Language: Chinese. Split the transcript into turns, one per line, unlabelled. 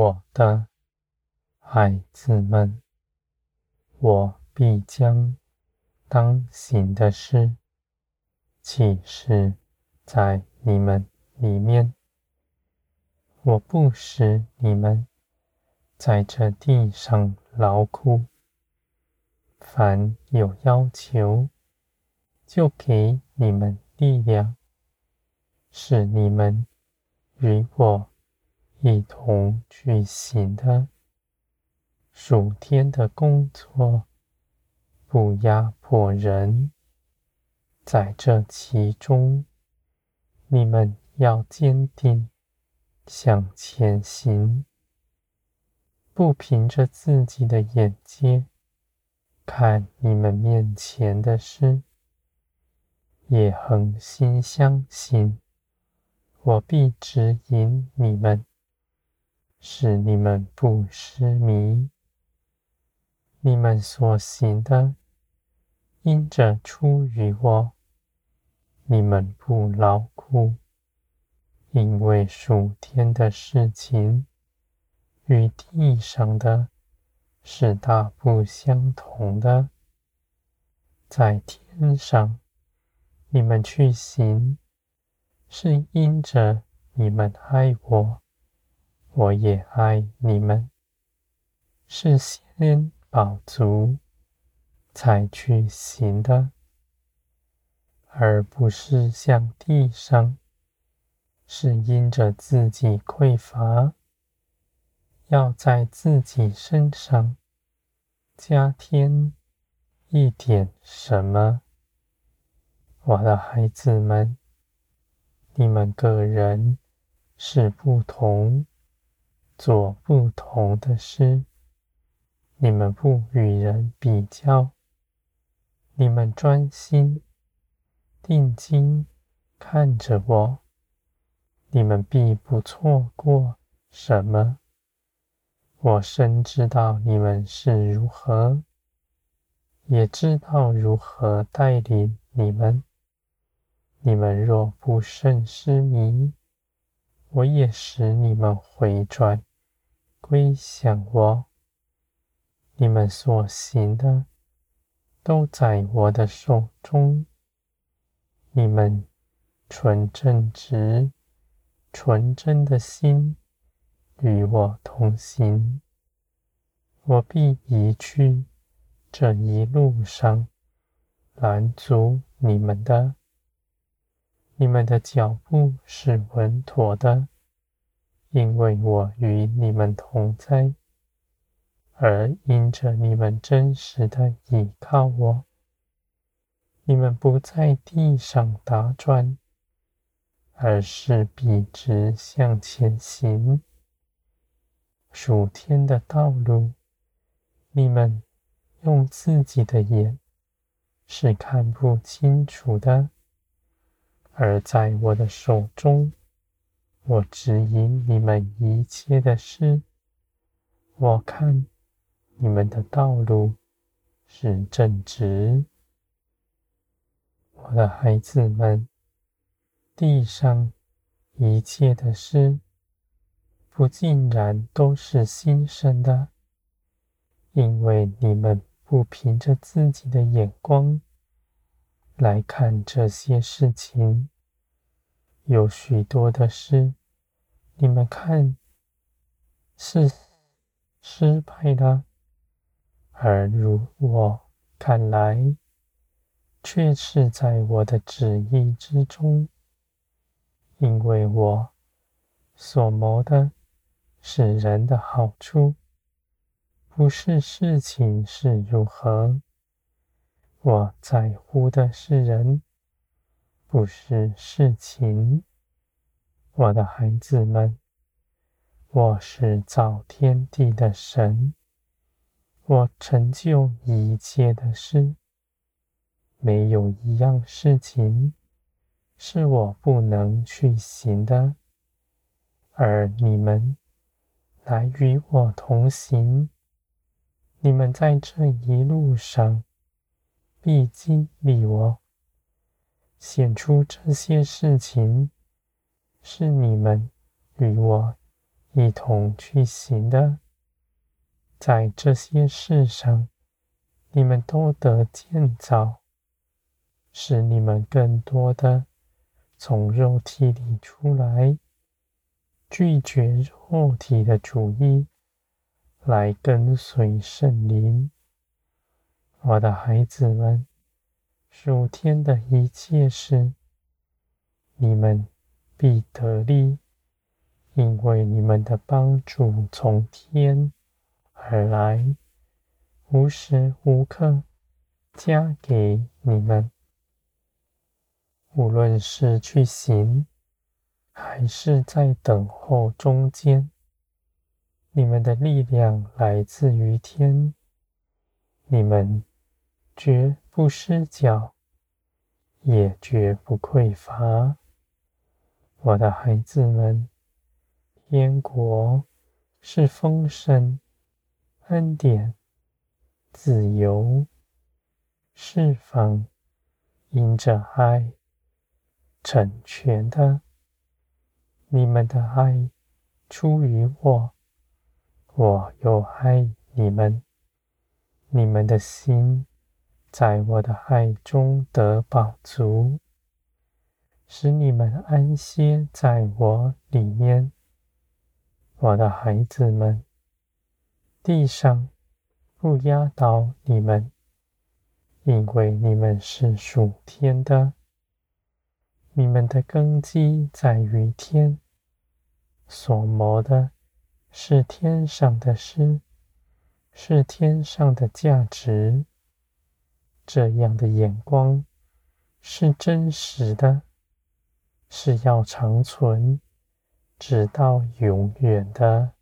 我的孩子们，我必将当行的事启示在你们里面。我不使你们在这地上劳苦，凡有要求，就给你们力量，使你们与我一同去行的属天的工作，不压迫人。在这其中，你们要坚定。向前行，不凭着自己的眼界看你们面前的事，也恒心相信，我必指引你们，使你们不失迷。你们所行的，因着出于我，你们不劳苦。因为属天的事情与地上的是大不相同的。在天上，你们去行，是因着你们爱我，我也爱你们，是先饱足才去行的，而不是像地上。是因着自己匮乏，要在自己身上加添一点什么。我的孩子们，你们个人是不同，做不同的事，你们不与人比较，你们专心定睛看着我。你们必不错过什么。我深知道你们是如何，也知道如何带领你们。你们若不甚失迷，我也使你们回转归向我。你们所行的，都在我的手中。你们纯正直。纯真的心与我同行，我必移去这一路上拦阻你们的。你们的脚步是稳妥的，因为我与你们同在，而因着你们真实的倚靠我，你们不在地上打转。而是笔直向前行，属天的道路，你们用自己的眼是看不清楚的；而在我的手中，我指引你们一切的事。我看你们的道路是正直，我的孩子们。地上一切的事，不尽然都是新生的，因为你们不凭着自己的眼光来看这些事情。有许多的事，你们看是失败的，而如我看来，却是在我的旨意之中。因为我所谋的是人的好处，不是事情是如何。我在乎的是人，不是事情。我的孩子们，我是造天地的神，我成就一切的事，没有一样事情。是我不能去行的，而你们来与我同行。你们在这一路上必经历我，显出这些事情是你们与我一同去行的。在这些事上，你们都得建造，使你们更多的从肉体里出来，拒绝肉体的主意，来跟随圣灵。我的孩子们，属天的一切事，你们必得利，因为你们的帮助从天而来，无时无刻加给你们。无论是去行，还是在等候中间，你们的力量来自于天，你们绝不失脚，也绝不匮乏。我的孩子们，天国是丰盛。恩典、自由、释放，因着爱成全的。你们的爱出于我，我又爱你们。你们的心在我的爱中得饱足，使你们安歇在我里面。我的孩子们。地上不压倒你们，因为你们是属天的。你们的根基在于天，所谋的是天上的事，是天上的价值。这样的眼光是真实的，是要长存，直到永远的。